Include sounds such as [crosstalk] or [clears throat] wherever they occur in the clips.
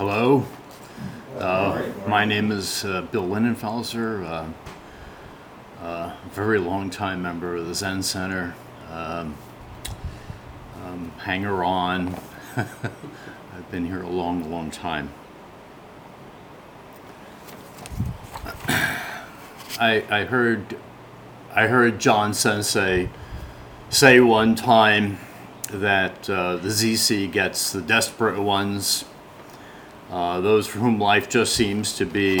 Hello. Uh, my name is uh, Bill Lindenfelser, uh, uh, very long time member of the Zen Center, um, um, hanger on. [laughs] I've been here a long, long time. [clears throat] I, I heard I heard John Sensei say one time that uh, the ZC gets the desperate ones, uh, those for whom life just seems to be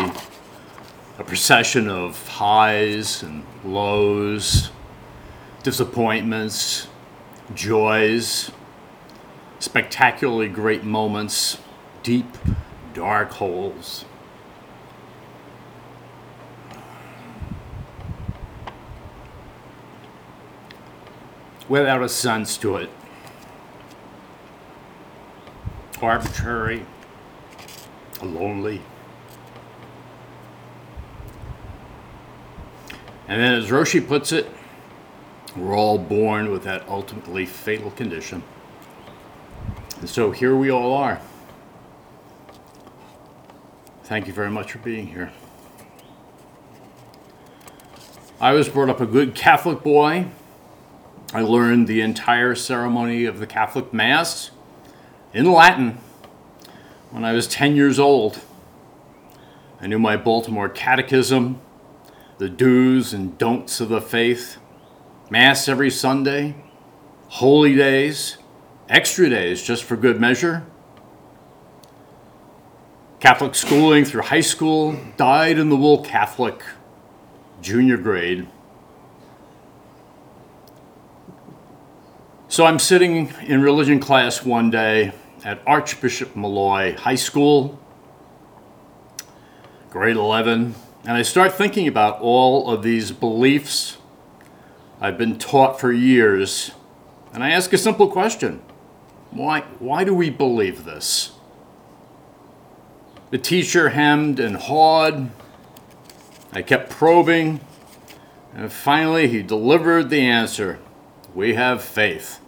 a procession of highs and lows, disappointments, joys, spectacularly great moments, deep, dark holes. Without a sense to it. Arbitrary, lonely. And then, as Roshi puts it, we're all born with that ultimately fatal condition. And so here we all are. Thank you very much for being here. I was brought up a good Catholic boy. I learned the entire ceremony of the Catholic Mass in Latin when I was 10 years old. I knew my Baltimore Catechism, the do's and don'ts of the faith, Mass every Sunday, holy days, extra days just for good measure. Catholic schooling through high school, dyed in the wool Catholic, junior grade. So I'm sitting in religion class one day at Archbishop Molloy High School, grade 11, and I start thinking about all of these beliefs I've been taught for years, and I ask a simple question why, why do we believe this? The teacher hemmed and hawed. I kept probing, and finally he delivered the answer We have faith.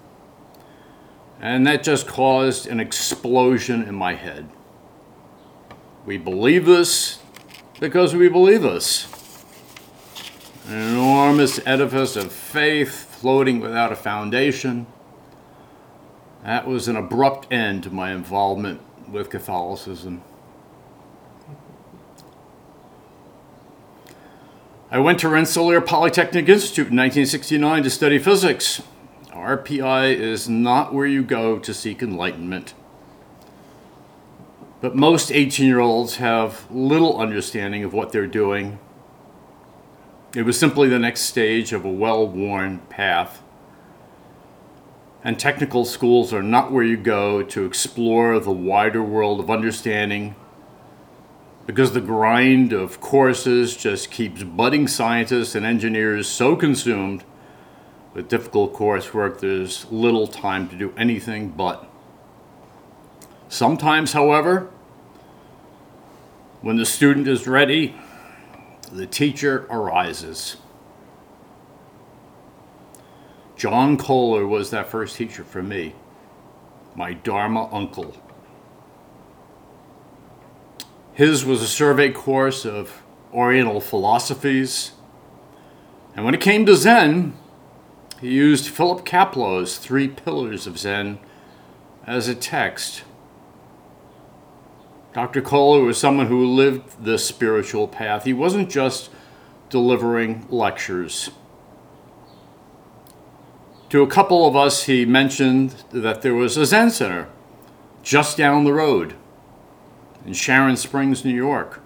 And that just caused an explosion in my head. We believe this because we believe this. An enormous edifice of faith floating without a foundation. That was an abrupt end to my involvement with Catholicism. I went to Rensselaer Polytechnic Institute in 1969 to study physics. RPI is not where you go to seek enlightenment. But most 18 year olds have little understanding of what they're doing. It was simply the next stage of a well worn path. And technical schools are not where you go to explore the wider world of understanding because the grind of courses just keeps budding scientists and engineers so consumed with difficult coursework, there's little time to do anything but. Sometimes, however, when the student is ready, the teacher arises. John Kohler was that first teacher for me, my Dharma uncle. His was a survey course of Oriental philosophies. And when it came to Zen, he used Philip Kapleau's Three Pillars of Zen as a text. Dr. Kohler was someone who lived the spiritual path. He wasn't just delivering lectures. To a couple of us, he mentioned that there was a Zen center just down the road in Sharon Springs, New York.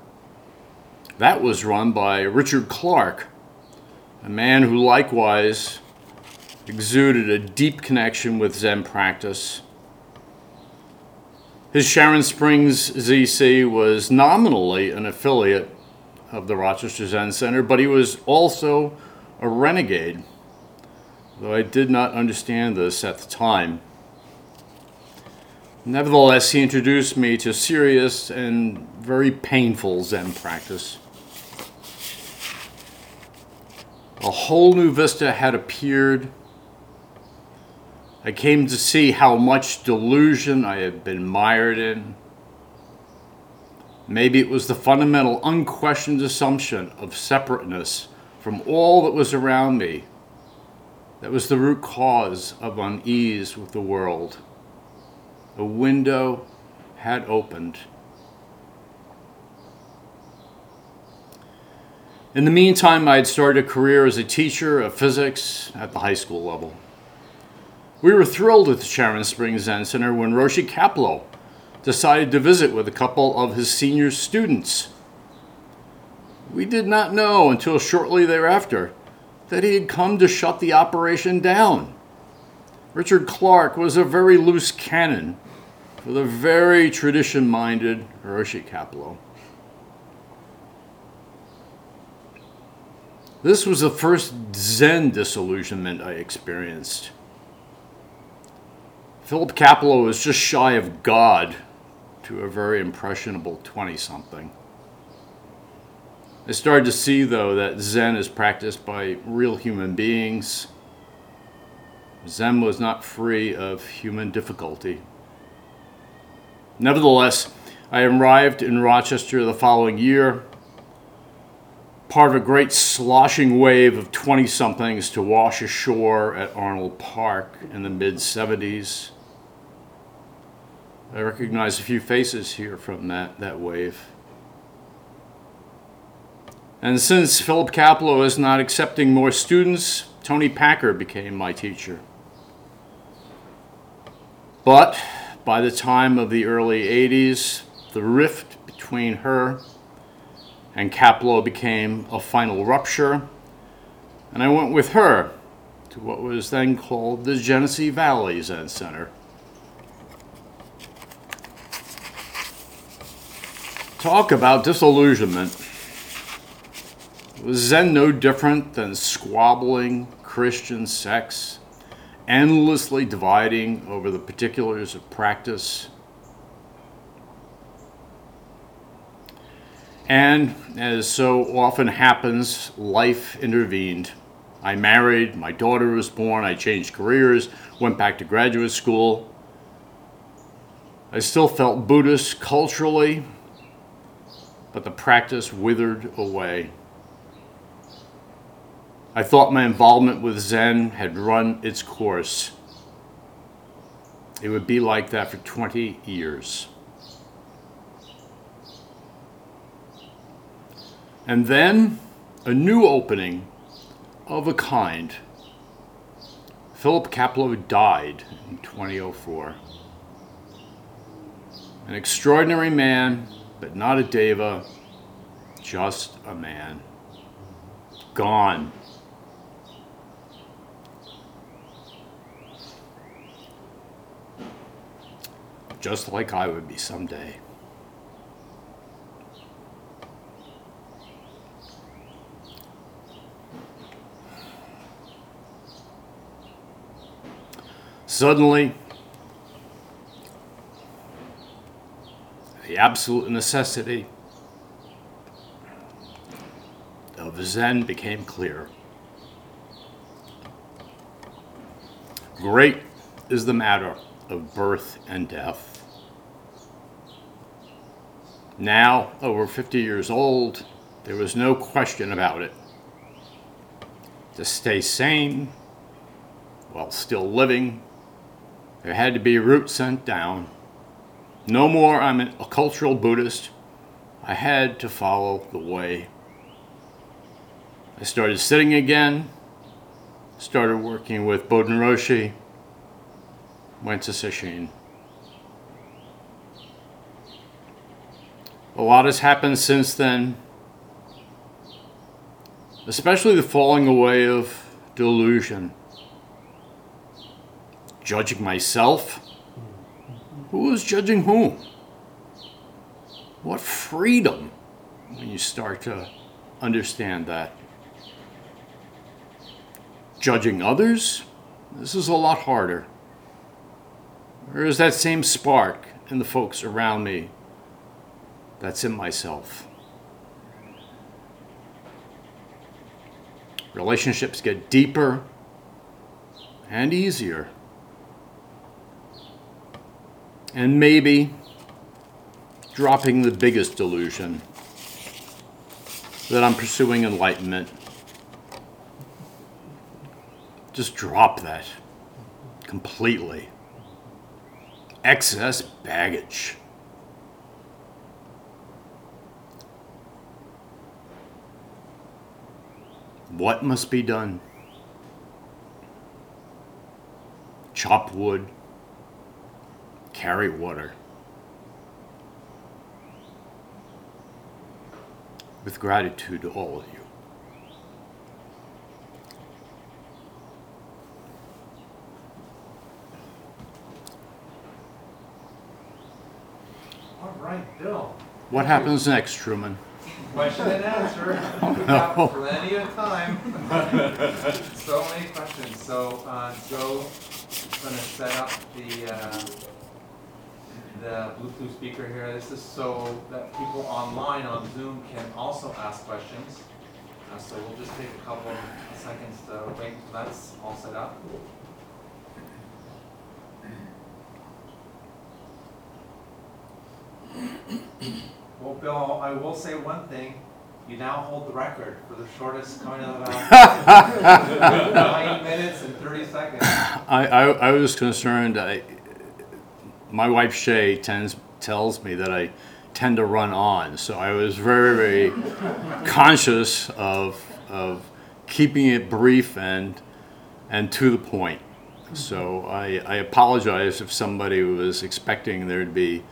That was run by Richard Clark, a man who likewise exuded a deep connection with Zen practice. His Sharon Springs ZC was nominally an affiliate of the Rochester Zen Center, but he was also a renegade, though I did not understand this at the time. Nevertheless, he introduced me to serious and very painful Zen practice. A whole new vista had appeared I came to see how much delusion I had been mired in, Maybe it was the fundamental, unquestioned assumption of separateness from all that was around me that was the root cause of unease with the world. A window had opened. In the meantime, I had started a career as a teacher of physics at the high school level. We were thrilled at the Sharon Springs Zen Center when Roshi Kapleau decided to visit with a couple of his senior students. We did not know until shortly thereafter that he had come to shut the operation down. Richard Clark was a very loose cannon for the very tradition minded Hiroshi Kapleau. This was the first Zen disillusionment I experienced. Philip Kapleau was just shy of God to a very impressionable 20 something. I started to see, though, that Zen is practiced by real human beings. Zen was not free of human difficulty. Nevertheless, I arrived in Rochester the following year part of a great sloshing wave of 20 somethings to wash ashore at Arnold Park in the mid 70s. I recognize a few faces here from that, that wave. And since Philip Kapleau is not accepting more students, Toni Packer became my teacher. But by the time of the early 80s, the rift between her and Kapleau became a final rupture. And I went with her to what was then called the Genesee Valley Zen Center. Talk about disillusionment. Was Zen no different than squabbling Christian sects, endlessly dividing over the particulars of practice? And as so often happens, life intervened. I married, my daughter was born, I changed careers, went back to graduate school. I still felt Buddhist culturally, but the practice withered away. I thought my involvement with Zen had run its course. It would be like that for 20 years. And then a new opening of a kind. Philip Kapleau died in 2004. An extraordinary man, but not a deva, just a man. Gone. Just like I would be someday. Suddenly, the absolute necessity of Zen became clear. Great is the matter of birth and death. Now, over 50 years old, there was no question about it. To stay sane while still living there had to be a route sent down. No more, I'm a cultural Buddhist. I had to follow the way. I started sitting again, started working with Bodhin Roshi, went to Sesshin. A lot has happened since then, especially the falling away of delusion judging myself? Who is judging whom? What freedom when you start to understand that. Judging others? This is a lot harder. Or is that same spark in the folks around me that's in myself? Relationships get deeper and easier. And maybe, dropping the biggest delusion that I'm pursuing enlightenment. Just drop that completely. Excess baggage. What must be done? Chop wood, carry water. With gratitude to all of you. All right, Bill. What happens next, Truman? Question and answer. [laughs] We've got plenty of time. [laughs] So many questions. So, uh, is gonna set up the, uh, the Bluetooth speaker here. This is so that people online on Zoom can also ask questions. Uh, so we'll just take a couple of seconds to wait until that's all set up. Well, Bill, I will say one thing. You now hold the record for the shortest coming out of the [laughs] nine minutes and thirty seconds. I, I, I was concerned. I, my wife Shay tends tells me that I tend to run on, so I was very very conscious of of keeping it brief and and to the point. So I, I apologize if somebody was expecting there to be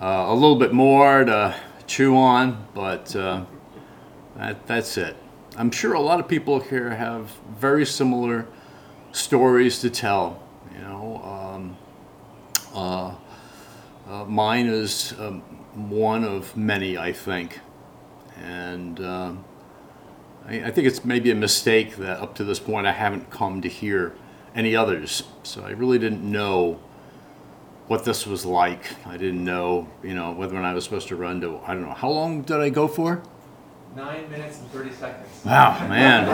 uh, a little bit more to chew on, but uh, that, that's it. I'm sure a lot of people here have very similar stories to tell. You know, um, uh, uh, mine is um, one of many, I think, and um, I, I think it's maybe a mistake that up to this point I haven't come to hear any others. So I really didn't know what this was like. I didn't know, you know, whether or not I was supposed to run to. I don't know. How long did I go for? Nine minutes and thirty seconds. Wow, man.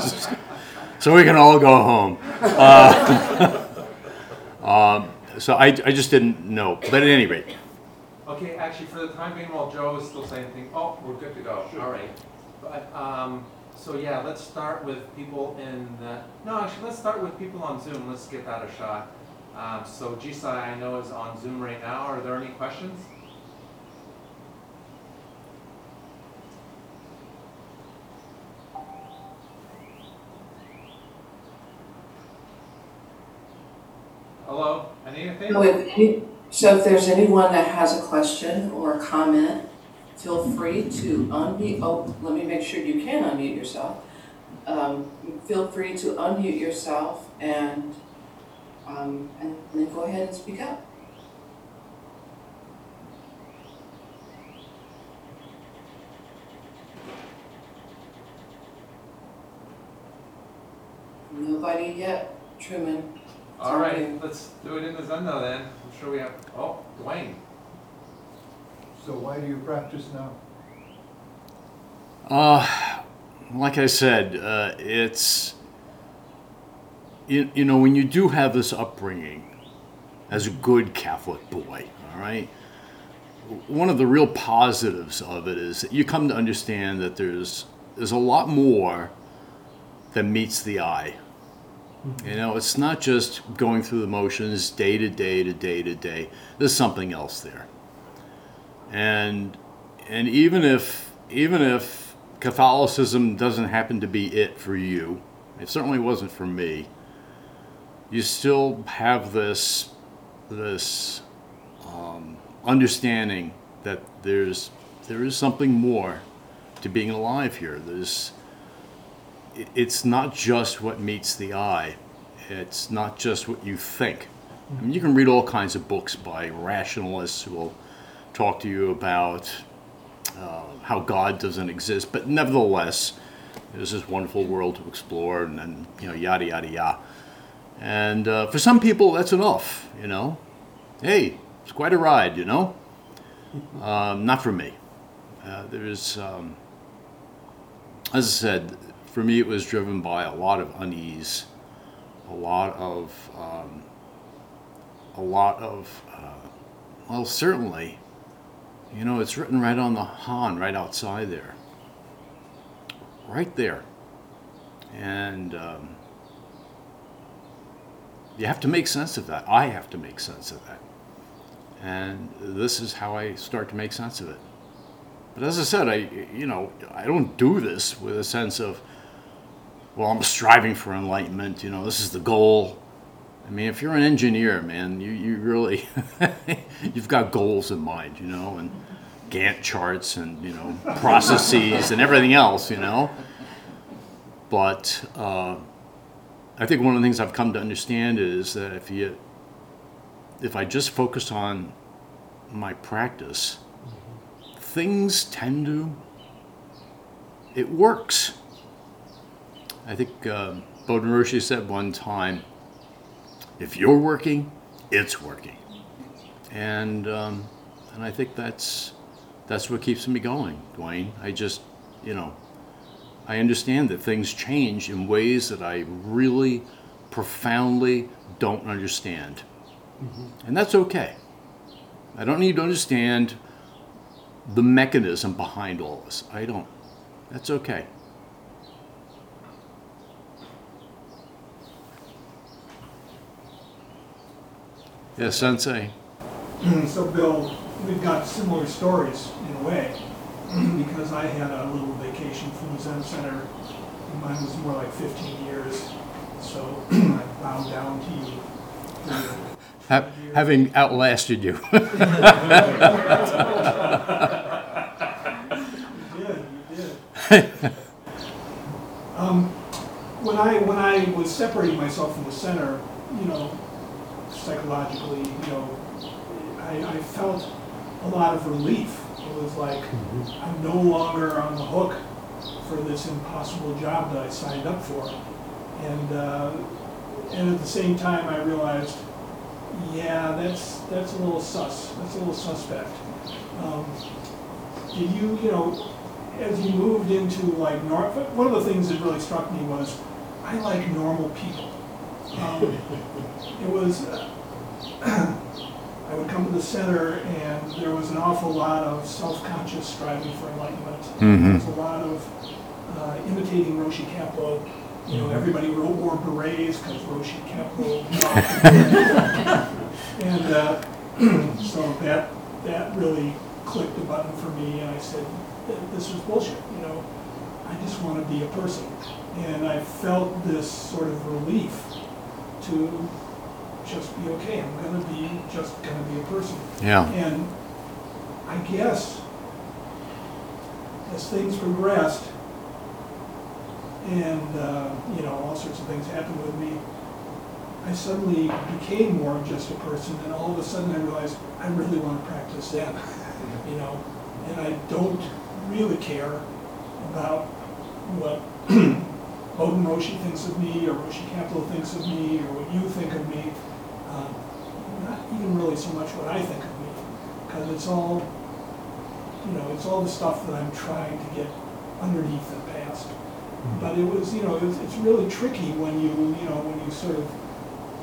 [laughs] so we can all go home. Uh, [laughs] um, so I, I just didn't know. But at any rate, Okay, actually, for the time being, while Joe is still saying things, oh, we're good to go. All right. But, um, so yeah, let's start with people in the, no, actually, let's start with people on Zoom. Let's give that a shot. Um, so Jisai, I know, is on Zoom right now. Are there any questions? Hello? So if So if there's anyone that has a question or a comment, feel free to unmute, oh, let me make sure you can unmute yourself. Um, feel free to unmute yourself and, um, and then go ahead and speak up. Nobody yet, Truman. All right, let's do it in the Zendo then. I'm sure we have, oh, Dwayne. So why do you practice now? uh, like I said, uh, it's you, you know when you do have this upbringing as a good Catholic boy, all right. One of the real positives of it is that you come to understand that there's there's a lot more than meets the eye. You know, it's not just going through the motions day to day to day to day. There's something else there. And and even if even if Catholicism doesn't happen to be it for you, it certainly wasn't for me. You still have this this um, understanding that there's there is something more to being alive here. There's it's not just what meets the eye. It's not just what you think. I mean, you can read all kinds of books by rationalists who will talk to you about uh, how God doesn't exist, but nevertheless, there's this wonderful world to explore, and then you know, yada yada yada. And uh, for some people, that's enough. You know, hey, it's quite a ride. You know, um, not for me. Uh, there's, um, as I said, for me, it was driven by a lot of unease, a lot of, um, a lot of uh, Well, certainly. You know, it's written right on the Han, right outside there. Right there. And um, you have to make sense of that. I have to make sense of that. And this is how I start to make sense of it. But as I said, I, you know, I don't do this with a sense of, well, I'm striving for enlightenment. You know, this is the goal. I mean, if you're an engineer, man, you, you really, [laughs] you've got goals in mind, you know, and Gantt charts and, you know, processes and everything else, you know. But uh, I think one of the things I've come to understand is that if you, if I just focus on my practice, things tend to, it works. I think uh, Bodhin Roshi said one time, if you're working, it's working. And, um, and I think that's, that's what keeps me going, Dwayne. I just, you know, I understand that things change in ways that I really profoundly don't understand. And that's okay. I don't need to understand the mechanism behind all this. I don't. That's okay. Yes, Sensei. So, Bill, we've got similar stories in a way, [clears throat] because I had a little vacation from the Zen Center. Mine was more like 15 years, so [clears throat] I bowed down to you. Ha- having outlasted you. [laughs] You did, you did. [laughs] Um, When I, when I was separating myself from the center, you know, psychologically, you know, I, I felt a lot of relief. It was like, I'm no longer on the hook for this impossible job that I signed up for. And, uh, and at the same time, I realized, yeah, that's, that's a little sus, that's a little suspect. Um, did you, you know, as you moved into like nor, one of the things that really struck me was I like normal people. Um, [laughs] it was uh, I would come to the center and there was an awful lot of self-conscious striving for enlightenment. There was a lot of uh, imitating Roshi Kapleau. You know, everybody wore berets because Roshi Kapleau. [laughs] [laughs] and uh, [clears throat] so that that really clicked the button for me, and I said, "This is bullshit." You know, I just want to be a person, and I felt this sort of relief to just be okay. I'm gonna be just gonna be a person. Yeah. And I guess as things progressed and, uh, you know, all sorts of things happened with me, I suddenly became more of just a person and all of a sudden I realized I really want to practice Zen, [laughs] you know, and I don't really care about what [clears throat] Bodhin Roshi thinks of me or Roshi Kapleau thinks of me or what you think of me. Uh, not even really so much what I think of me, because it's all, you know, it's all the stuff that I'm trying to get underneath the past. But it was, you know, it's, it's really tricky when you, you know, when you sort of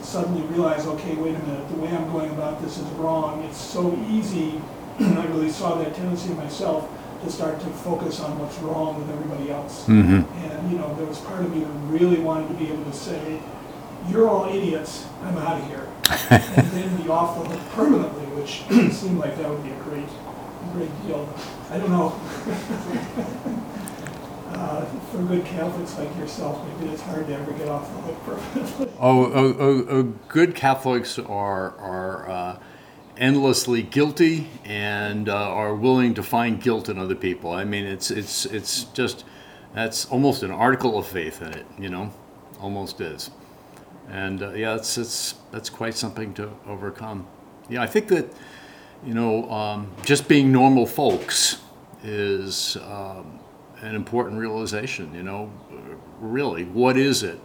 suddenly realize, okay, wait a minute, the way I'm going about this is wrong. It's so easy, and I really saw that tendency in myself to start to focus on what's wrong with everybody else. Mm-hmm. And, you know, there was part of me that really wanted to be able to say, you're all idiots, I'm out of here. And then be off the hook permanently, which [clears throat] seemed like that would be a great, great deal. I don't know. [laughs] uh, for good Catholics like yourself, maybe it's hard to ever get off the hook permanently. [laughs] Oh, oh, oh, oh, good Catholics are are uh, endlessly guilty and uh, are willing to find guilt in other people. I mean, it's it's it's just that's almost an article of faith in it. You know, almost is. And uh, yeah, it's it's that's quite something to overcome. Yeah, I think that you know um, just being normal folks is um, an important realization. You know, really, what is it?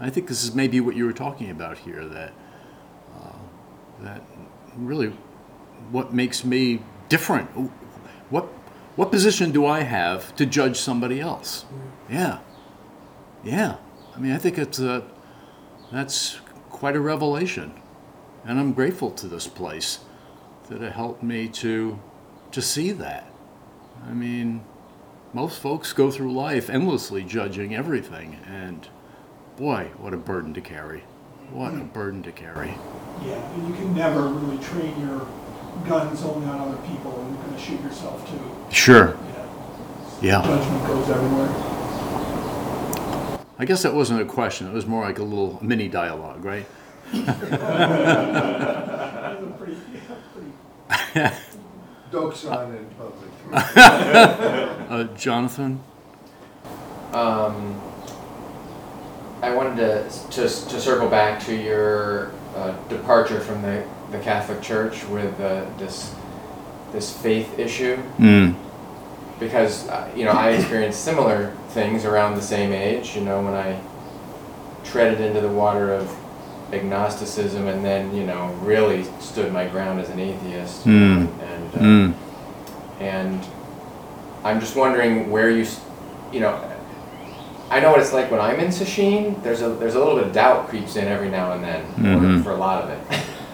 I think this is maybe what you were talking about here. That uh, that really, what makes me different? What what position do I have to judge somebody else? Yeah, yeah. I mean, I think it's a that's quite a revelation, and I'm grateful to this place that it helped me to to see that. I mean, most folks go through life endlessly judging everything, and boy, what a burden to carry! What a burden to carry. Yeah, and you can never really train your guns only on other people, and you're gonna shoot yourself too. Sure. Yeah. Yeah. Judgment goes everywhere. I guess that wasn't a question. It was more like a little mini dialogue, right? It's a pretty, yeah, pretty dokusan in public. Uh, Jonathan. Um, I wanted to, to, to circle back to your uh, departure from the, the Catholic Church with uh, this, this faith issue. Mm. Because, uh, you know, I experienced similar things around the same age, you know, when I treaded into the water of agnosticism and then, you know, really stood my ground as an atheist. Mm. And, uh, Mm. and I'm just wondering where you, you know, I know what it's like when I'm in sesshin. There's a there's a little bit of doubt creeps in every now and then Mhm. for, a lot of it,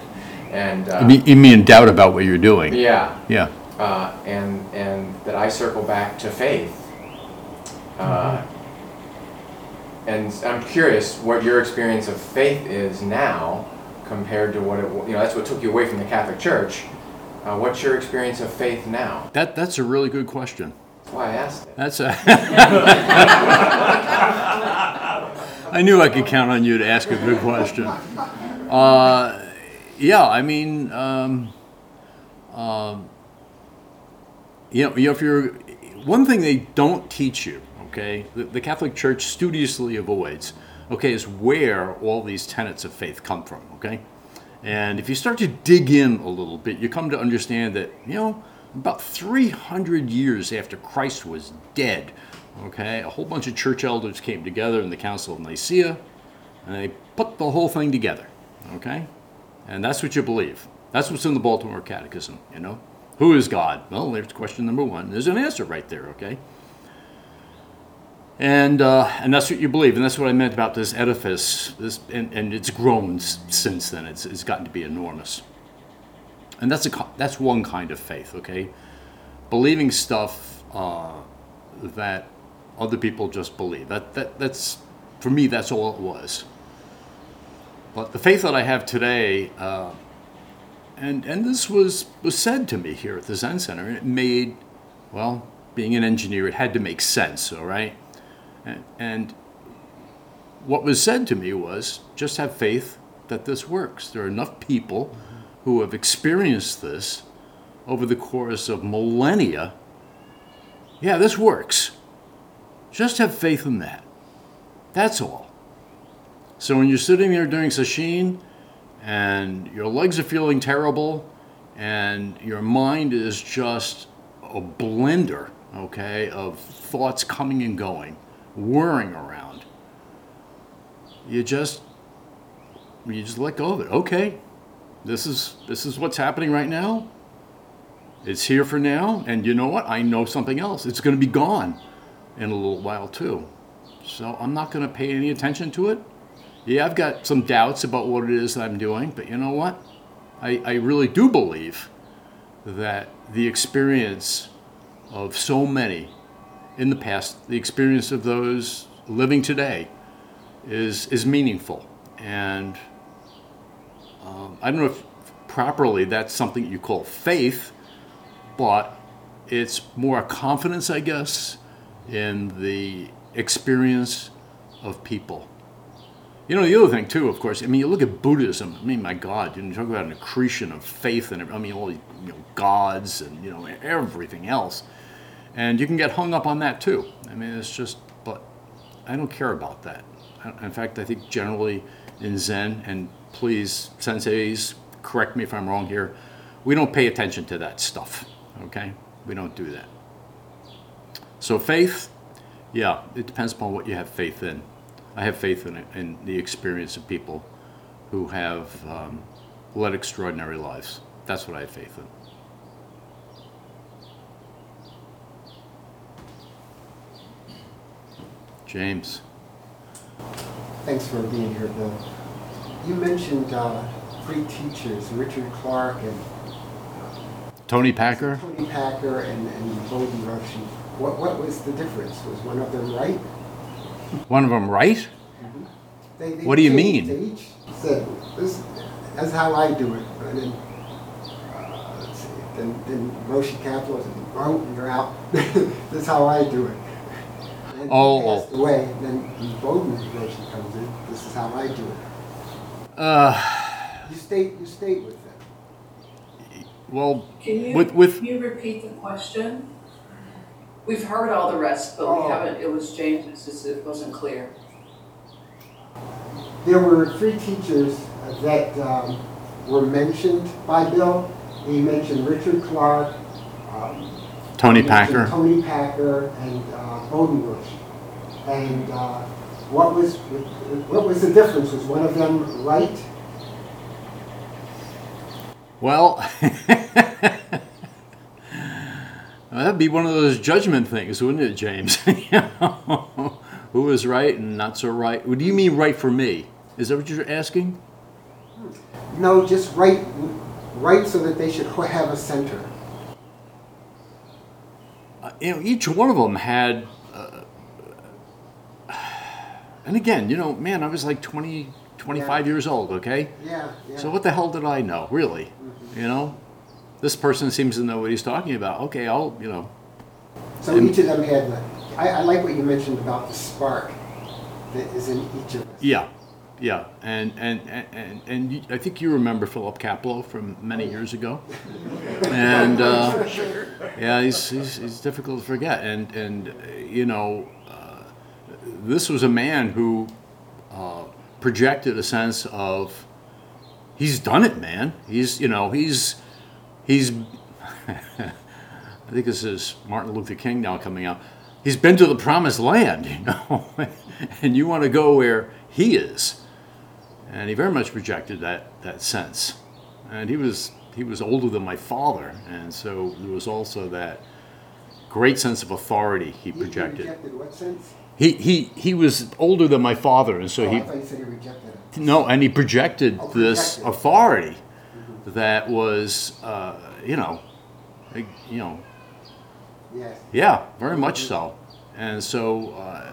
[laughs] and uh, you mean doubt about what you're doing? yeah, Yeah. Uh, and and that I circle back to faith. Uh, and I'm curious what your experience of faith is now compared to what it wa- you know that's what took you away from the Catholic Church. Uh, what's your experience of faith now? That that's a really good question. That's why I asked it. That's a. [laughs] I knew I could count on you to ask a good question. Uh, yeah, I mean, um, um, you know, you know, if you're one thing they don't teach you, okay, the, the Catholic Church studiously avoids, okay, is where all these tenets of faith come from, okay. And if you start to dig in a little bit, you come to understand that, you know, about 300 years after Christ was dead, okay, a whole bunch of church elders came together in the Council of Nicaea and they put the whole thing together, okay? And that's what you believe. That's what's in the Baltimore Catechism, you know? Who is God? Well, there's question number one. There's an answer right there, okay? And, uh, and that's what you believe. And that's what I meant about this edifice. This, and, and it's grown since then. It's, it's gotten to be enormous. And that's, a, that's one kind of faith, okay? Believing stuff uh, that other people just believe. That, that, that's, for me, that's all it was. But the faith that I have today, uh, and, and this was, was said to me here at the Zen Center, and it made, well, being an engineer, it had to make sense, all right? And, and what was said to me was just have faith that this works. There are enough people who have experienced this over the course of millennia. Yeah, this works. Just have faith in that. That's all. So when you're sitting there doing sesshin and your legs are feeling terrible and your mind is just a blender, okay, of thoughts coming and going, whirring around, you just you just let go of it. Okay, this is this is what's happening right now. It's here for now, and you know what? I know something else. It's going to be gone in a little while too. So I'm not going to pay any attention to it. Yeah, I've got some doubts about what it is that I'm doing, but you know what? I, I really do believe that the experience of so many in the past, the experience of those living today, is is meaningful. And um, I don't know if properly that's something you call faith, but it's more a confidence, I guess, in the experience of people. You know, the other thing too, of course, I mean, you look at Buddhism. I mean, my God, you talk about an accretion of faith and I mean, all these you know, gods and you know everything else, and you can get hung up on that too. I mean, it's just, but I don't care about that. In fact, I think generally in Zen, and please, senseis, correct me if I'm wrong here, we don't pay attention to that stuff. Okay, we don't do that. So faith, yeah, it depends upon what you have faith in. I have faith in, it, in the experience of people who have um, led extraordinary lives. That's what I have faith in. James. Thanks for being here, Bill. You mentioned uh, three teachers, Richard Clark and Toni Packer? Toni Packer and, and Bodhin Roshi. What, what was the difference? Was one of them right? One of them right? They- they What do you mean? They each said, this, that's how I do it. And then, uh, let's see, then, then Roshi Kapleau said, oh, you're out. [laughs] That's how I do it. And Oh, he oh. passed away, and then Bodhin Roshi comes in, this is how I do it. Uh, You state, you state with them. well, Can you, With- with- can you repeat the question? We've heard all the rest, but we Oh. haven't, it was James, it's just, it wasn't clear. There were three teachers that um, were mentioned by Bill. He mentioned Richard Clark. um, Toni he mentioned Packer. Toni Packer and uh, Bodhin Bush. And uh, what was, what was the difference? Was one of them right? Well, [laughs] that'd be one of those judgment things, wouldn't it, James? [laughs] You know, Who was right and not so right? What do you mean right for me? Is that what you're asking? No, just right, right so that they should [laughs] have a center. Uh, you know, each one of them had. Uh, and again, you know, man, I was like 20, 25 years old, okay? Yeah, yeah. So what the hell did I know, really? You know? This person seems to know what he's talking about. Okay, I'll, you know. So each of them had, the- I, I like what you mentioned about the spark that is in each of us. Yeah, yeah, and and and and, and you, I think you remember Philip Kapleau from many years ago, [laughs] and uh, yeah, he's, he's he's difficult to forget, and and you know, uh, this was a man who uh, projected a sense of he's done it, man. He's you know he's he's. [laughs] I think this is Martin Luther King now coming out. He's been to the promised land, [laughs] you know, and you want to go where he is. And he very much projected that, that sense. And he was he was older than my father, and so there was also that great sense of authority he He- he projected. rejected what sense? He he he was older than my father, and so Oh, he I thought you said he rejected it. no, and he projected Oh, this projected. authority that was, uh, you know, you know, Yes. yeah, very much so. And so, uh,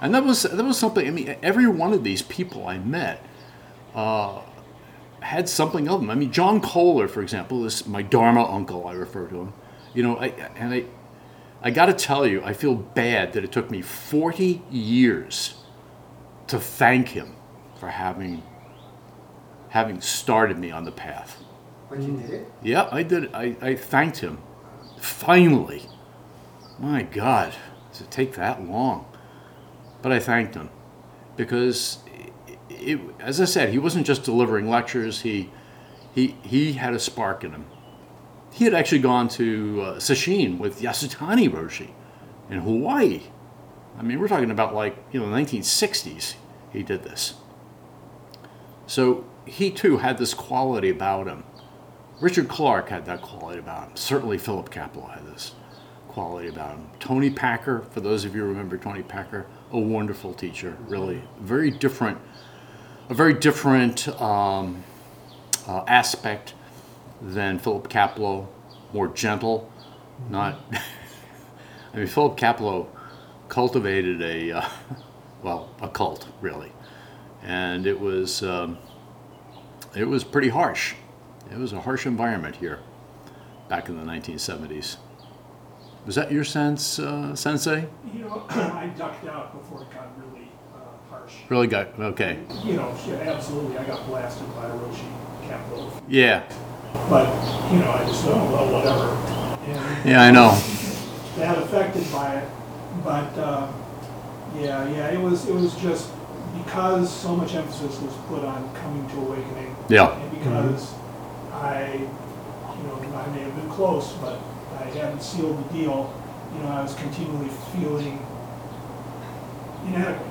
and that was that was something. I mean, every one of these people I met uh, had something of them. I mean, John Kohler, for example, is my Dharma uncle. I refer to him. You know, I, and I, I got to tell you, I feel bad that it took me forty years to thank him for having having started me on the path. But you did it? Yeah, I did. I, I thanked him. Finally. My God, does it take that long? But I thanked him because, it, it, as I said, he wasn't just delivering lectures. He, he, he had a spark in him. He had actually gone to uh, Sesshin with Yasutani Roshi in Hawaii. I mean, we're talking about like, you know, the 1960s he did this. So he too had this quality about him. Richard Clark had that quality about him. Certainly Philip Kapleau had this quality about him. Toni Packer, for those of you remember Toni Packer, a wonderful teacher, really. Very different, a very different um, uh, aspect than Philip Kapleau, more gentle, not. [laughs] I mean, Philip Kapleau cultivated a, uh, [laughs] well, a cult, really. And it was, um, it was pretty harsh. It was a harsh environment here back in the 1970s. Was that your sense, uh, Sensei? You know, [clears throat] I ducked out before it got really uh, harsh. Really got okay. You know, yeah, absolutely, I got blasted by a Roshi Kapleau. Yeah, But, you know, I just, oh, well, whatever. And yeah, I know. that affected by it. But, uh, yeah, yeah, it was, it was just because so much emphasis was put on coming to awakening. Yeah. And because I, you know, I may have been close, but I hadn't sealed the deal, you know, I was continually feeling inadequate.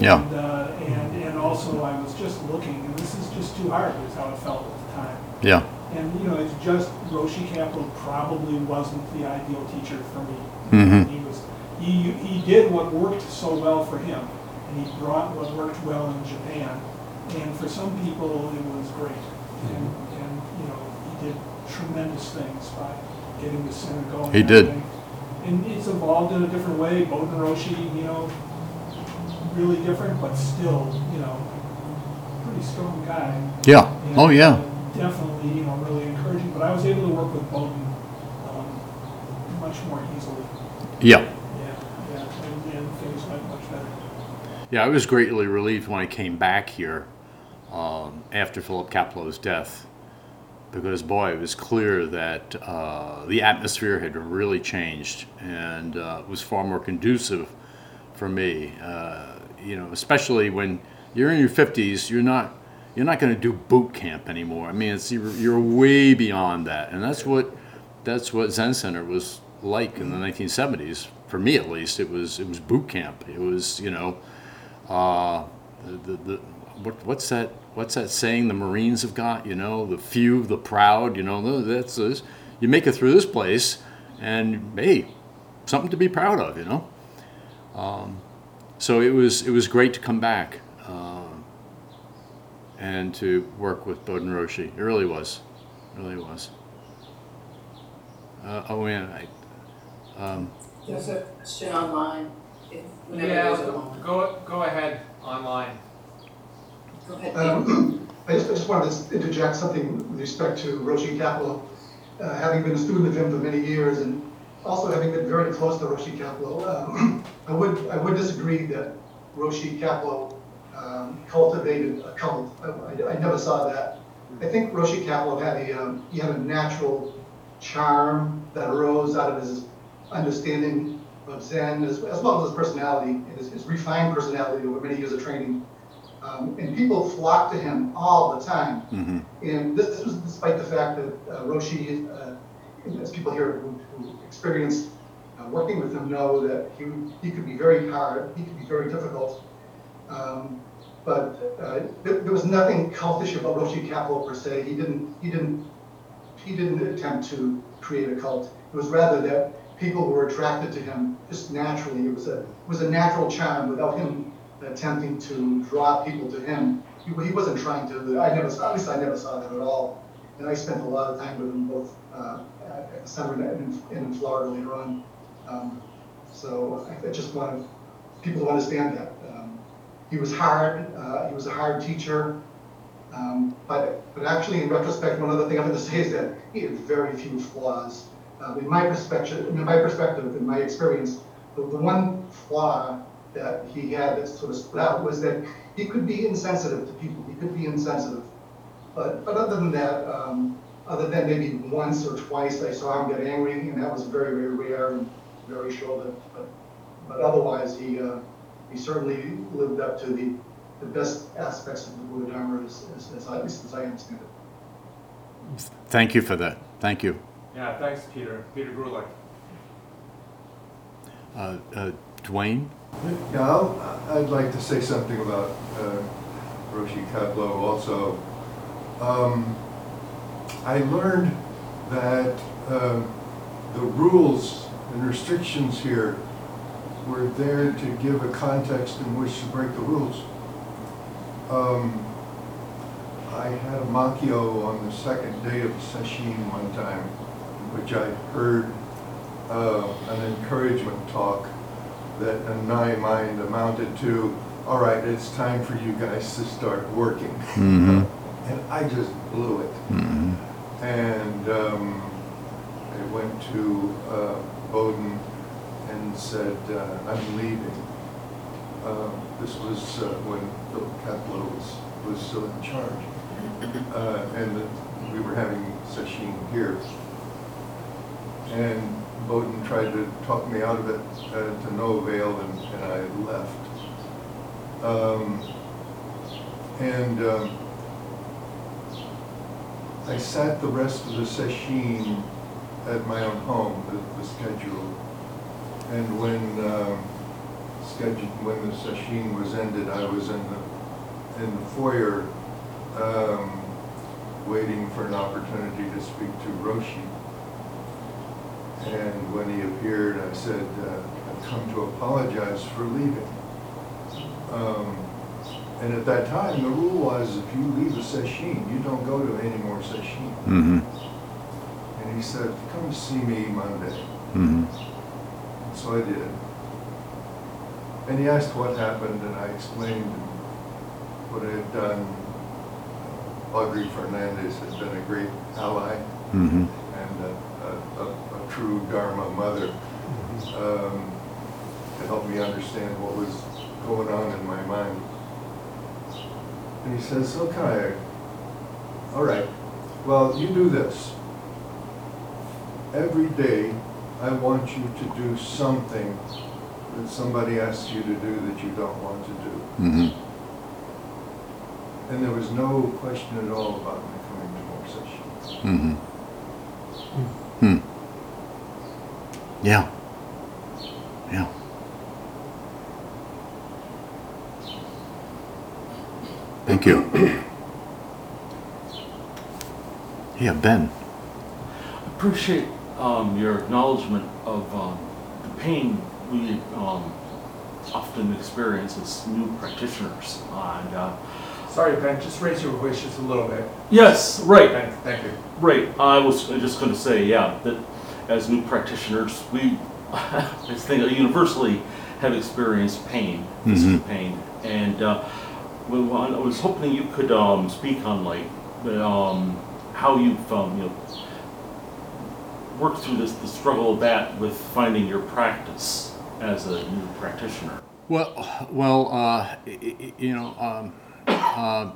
Yeah. And, uh, and, and also I was just looking, and this is just too hard, is how it felt at the time. Yeah, And, you know, it's just, Roshi Kapleau probably wasn't the ideal teacher for me. Mm-hmm. He was, he, he did what worked so well for him, and he brought what worked well in Japan, and for some people, it was great. And, and, you know, he did tremendous things by getting the center going. He did. And it's evolved in a different way, Bodhin Roshi, you know, really different, but still, you know, pretty strong guy. Yeah. And, Oh, yeah. Definitely, you know, really encouraging, but I was able to work with Bodhin, um, much more easily. Yeah. Yeah, yeah, and, and things went much better. Yeah, I was greatly relieved when I came back here um, after Philip Kapleau's death, because boy, it was clear that uh, the atmosphere had really changed and uh, was far more conducive for me. Uh, you know, especially when you're in your 50s, you're not you're not going to do boot camp anymore. I mean, it's you're, you're way beyond that, and that's what that's what Zen Center was like in the 1970s. For me, at least, it was it was boot camp. It was you know uh, the, the, the what, what's that what's that saying? The Marines have got you know the few the proud you know that's this. You make it through this place and hey something to be proud of you know? Um, so it was it was great to come back um, and to work with Bodhin Roshi. It really was it really was. Uh, oh man I, um, There's a question online, if, Yeah, there's a go, moment. go go ahead online. Um, [clears throat] I just, I just wanted to interject something with respect to Roshi Kapleau. Uh, having been a student of him for many years and also having been very close to Roshi Kapleau, um, [clears throat] I would, I would disagree that Roshi Kapleau um, cultivated a cult. I, I- I never saw that. I think Roshi Kapleau had a, um, he had a natural charm that arose out of his understanding of Zen as, as well as his personality his, his refined personality over many years of training. Um, and people flocked to him all the time. mhm. And this, this was despite the fact that uh, Roshi, uh, as people here who, who experienced uh, working with him know that he, he could be very hard, he could be very difficult. Um, but uh, there, there was nothing cultish about Roshi Kapleau per se. He didn't, he didn't, he didn't attempt to create a cult. It was rather that people were attracted to him just naturally. It was a, it was a natural charm without him attempting to draw people to him. He, he wasn't trying to, I never saw, at least I never saw that at all. And I spent a lot of time with him both uh, at the and in, in Florida later on. Um, so I, I just wanted people to understand that. Um, he was hard, uh, he was a hard teacher. Um, but, but actually, in retrospect, one other thing I'm going to say is that he had very few flaws. Um, in my perspective, in my perspective, in my experience, the, the one flaw that he had that sort of stood out was that he could be insensitive to people. He could be insensitive. But, but other than that, um, other than maybe once or twice I saw him get angry, and that was very, very rare and very short-lived. But, but otherwise, he, uh, he certainly lived up to the, the best aspects of the Buddha Dharma as, as, as I, at least as I understand it. thank you for that thank you Yeah, thanks, Peter. Peter Grulich. uh, uh, Dwayne Yeah, I'll, I'd like to say something about uh, Roshi Kapleau also. Um, I learned that um, the rules and restrictions here were there to give a context in which to break the rules. Um, I had a makyo on the second day of Sesshin one time, which I heard uh, an encouragement talk that in my mind amounted to, all right, it's time for you guys to start working. Mhm. And I just blew it. Mhm. And um, I went to uh, Bodhin and said, uh, I'm leaving. Uh, This was uh, when Philip Kapleau was, was still in charge. Uh, And we were having sesshin here. And Bodhin tried to talk me out of it uh, to no avail, and, and I left. Um, and um, I sat the rest of the sesshin at my own home, the, the schedule. And when um, when the sesshin was ended, I was in the in the foyer, um, waiting for an opportunity to speak to Roshi. And when he appeared, I said, uh, I've come to apologize for leaving. Um, and at that time, the rule was if you leave a sesshin, you don't go to any more sesshin. Mhm. he said, come see me Monday. Mm-hmm. So I did. And he asked what happened, and I explained what I had done. Audrey Fernandez had been a great ally Mm-hmm. and a, a, a true Dharma mother um, to help me understand what was going on in my mind. And he says, okay, all right, well, you do this. Every day, I want you to do something that somebody asks you to do that you don't want to do. Mm-hmm. And there was no question at all about my coming to more sesshins. Mm-hmm. Yeah. Yeah. Thank you. Yeah, Ben. appreciate um, your acknowledgement of um, the pain we um, often experience as new practitioners. And uh, Sorry, Ben, just raise your voice just a little bit. yes, right, Ben, thank you. right. I was just going to say, yeah, that as new practitioners, we, [laughs] I think, universally have experienced pain, physical pain, and uh, we I was hoping you could um, speak on like um, how you've um, you know worked through this the struggle of that with finding your practice as a new practitioner. Well, well, uh, you know, um, uh,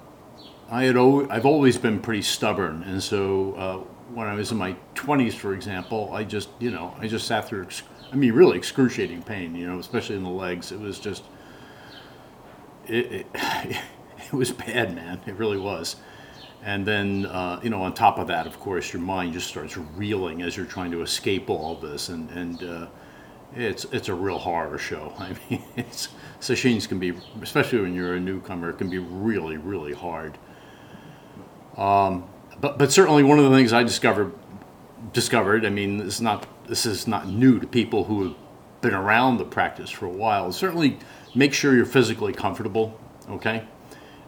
I had al- I've always been pretty stubborn, and so uh, when I was in my twenties, for example, I just, you know, I just sat through. I mean, really excruciating pain. You know, especially in the legs. It was just, it, it, [laughs] it was bad, man. It really was. And then, uh, you know, on top of that, of course, your mind just starts reeling as you're trying to escape all this, and and uh, it's it's a real horror show. [laughs] I mean, it's sesshins can be, especially when you're a newcomer, it can be really really hard. Um, but but certainly one of the things I discovered discovered. I mean, this is not this is not new to people who have been around the practice for a while. Certainly, make sure you're physically comfortable. Okay,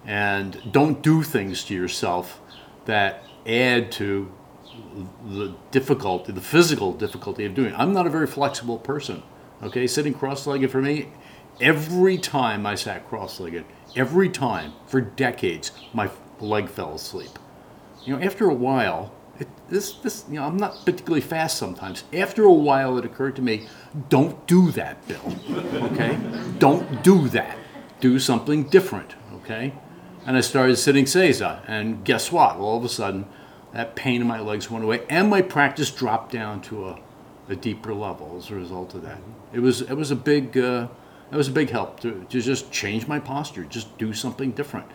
and don't do things to yourself that add to the difficulty, the physical difficulty of doing it. I'm not a very flexible person. Okay, sitting cross-legged for me, every time I sat cross-legged, every time for decades, my leg fell asleep. You know, after a while, it, this, this, you know, I'm not particularly fast sometimes. After a while, it occurred to me, don't do that, Bill. Okay, don't do that. Do something different. Okay, and I started sitting seiza, and guess what? All of a sudden, that pain in my legs went away, and my practice dropped down to a, a deeper level as a result of that. It was it was a big uh, it was a big help to, to just change my posture, just do something different.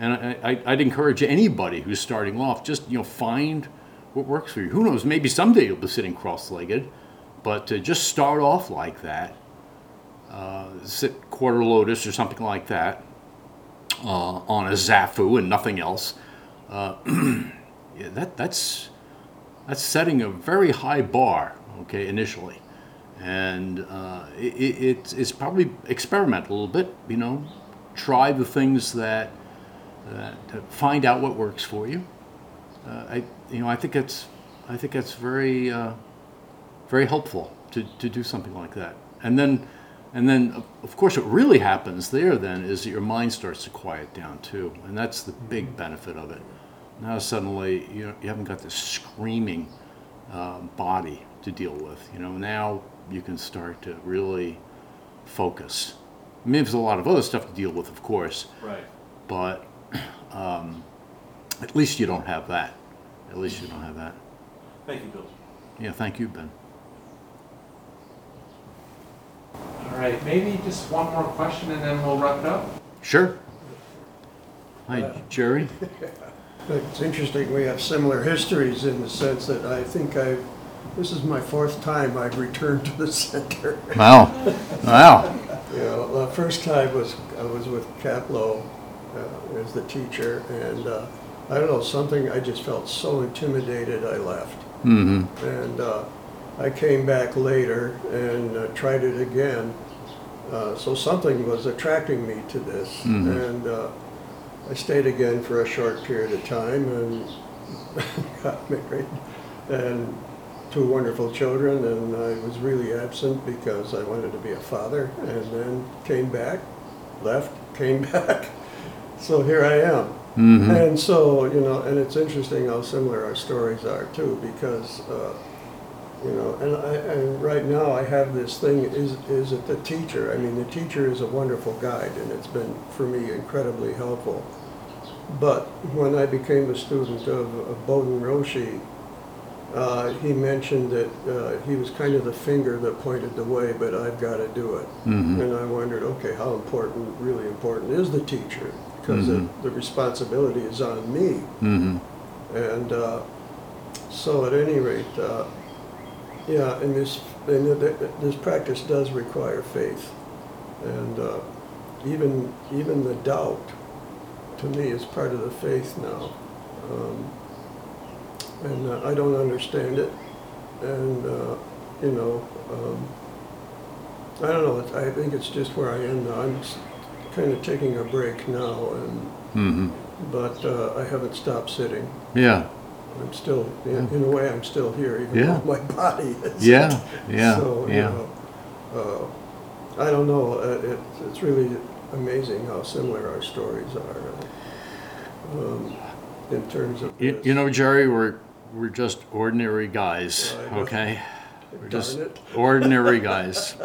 And I, I, I'd encourage anybody who's starting off, just you know, find what works for you. Who knows? Maybe someday you'll be sitting cross-legged, but to just start off like that, uh, sit quarter lotus or something like that uh, on a zafu and nothing else. Uh, [clears throat] yeah, that that's that's setting a very high bar. Okay, initially, and uh, it, it, it's it's probably experiment a little bit. You know, try the things that that to find out what works for you. Uh, I you know I think it's I think that's very uh, very helpful to, to do something like that. And then and then of- of course what really happens there then is that your mind starts to quiet down too, and that's the big benefit of it. Now suddenly you know, you haven't got this screaming uh, body to deal with. You know now you can start to really focus. I mean, there's a lot of other stuff to deal with, of course, Right. but um, at least you don't have that. At least you don't have that. Thank you, Bill. Yeah, thank you, Ben. All right, maybe just one more question and then we'll wrap it up. Sure. Hi, Jerry. [laughs] It's interesting, we have similar histories in the sense that I think I've, this is my fourth time I've returned to the center. Wow. Wow. [laughs] You know, the first time was, I was with Kapleau uh, as the teacher, and uh, I don't know, something, I just felt so intimidated, I left. Mm-hmm. And uh, I came back later and uh, tried it again. Uh, So something was attracting me to this. Mhm. And uh, I stayed again for a short period of time and [laughs] got married. And two wonderful children, and I was really absent because I wanted to be a father, and then came back, left, came [laughs] back. So here I am. And so, you know, and it's interesting how similar our stories are too, because, uh, you know, and I, and right now I have this thing, is, is it the teacher? I mean, the teacher is a wonderful guide, and it's been, for me, incredibly helpful. But when I became a student of, of Bodhin Roshi, uh, he mentioned that uh, he was kind of the finger that pointed the way, but I've got to do it. And I wondered, okay, how important, really important is the teacher? Because the, the responsibility is on me. Mm-hmm. And uh, so at any rate, uh, yeah, and this, and th- th- this practice does require faith. And uh, even, even the doubt, to me, is part of the faith now. Um, And uh, I don't understand it. And, uh, you know, um, I don't know, I think it's just where I am now. I'm kind of taking a break now, and, Mm-hmm. but uh, I haven't stopped sitting. Yeah. I'm still, in, in a way, I'm still here, even Yeah. though [laughs] my body is. Yeah. Yeah. So, you yeah. know, uh, I don't know, uh, it, it's really amazing how similar our stories are, uh, um, in terms of You, this. you know, Jerry, we're we're just ordinary guys, I know. okay? We're just it. ordinary guys. [laughs]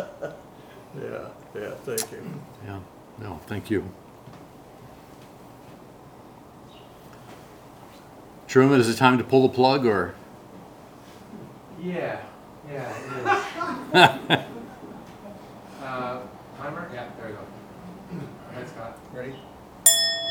Yeah, yeah, thank you. Yeah. No, thank you. Truman, is it time to pull the plug or? Yeah, yeah, it is. [laughs] uh, timer? Yeah, there we go. All right, Scott. Ready?